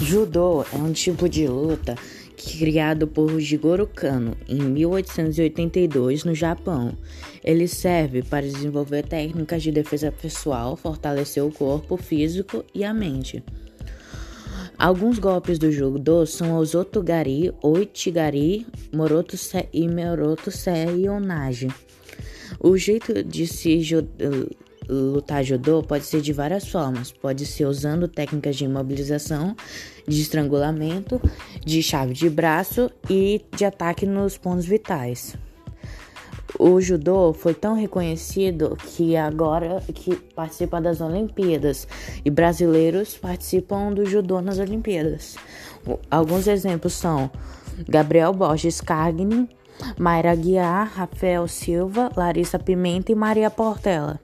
Judô é um tipo de luta criado por Jigoro Kano em 1882 no Japão. Ele serve para desenvolver técnicas de defesa pessoal, fortalecer o corpo físico e a mente. Alguns golpes do judô são os otogari, oichigari, moroto e moroto seiyonage. O jeito de se lutar judô pode ser de várias formas. Pode ser usando técnicas de imobilização, de estrangulamento, de chave de braço e de ataque nos pontos vitais. O judô foi tão reconhecido que agora que participa das Olimpíadas e brasileiros participam do judô nas Olimpíadas. Alguns exemplos são Gabriel Borges Cagni, Mayra Guiar, Rafael Silva, Larissa Pimenta e Maria Portela.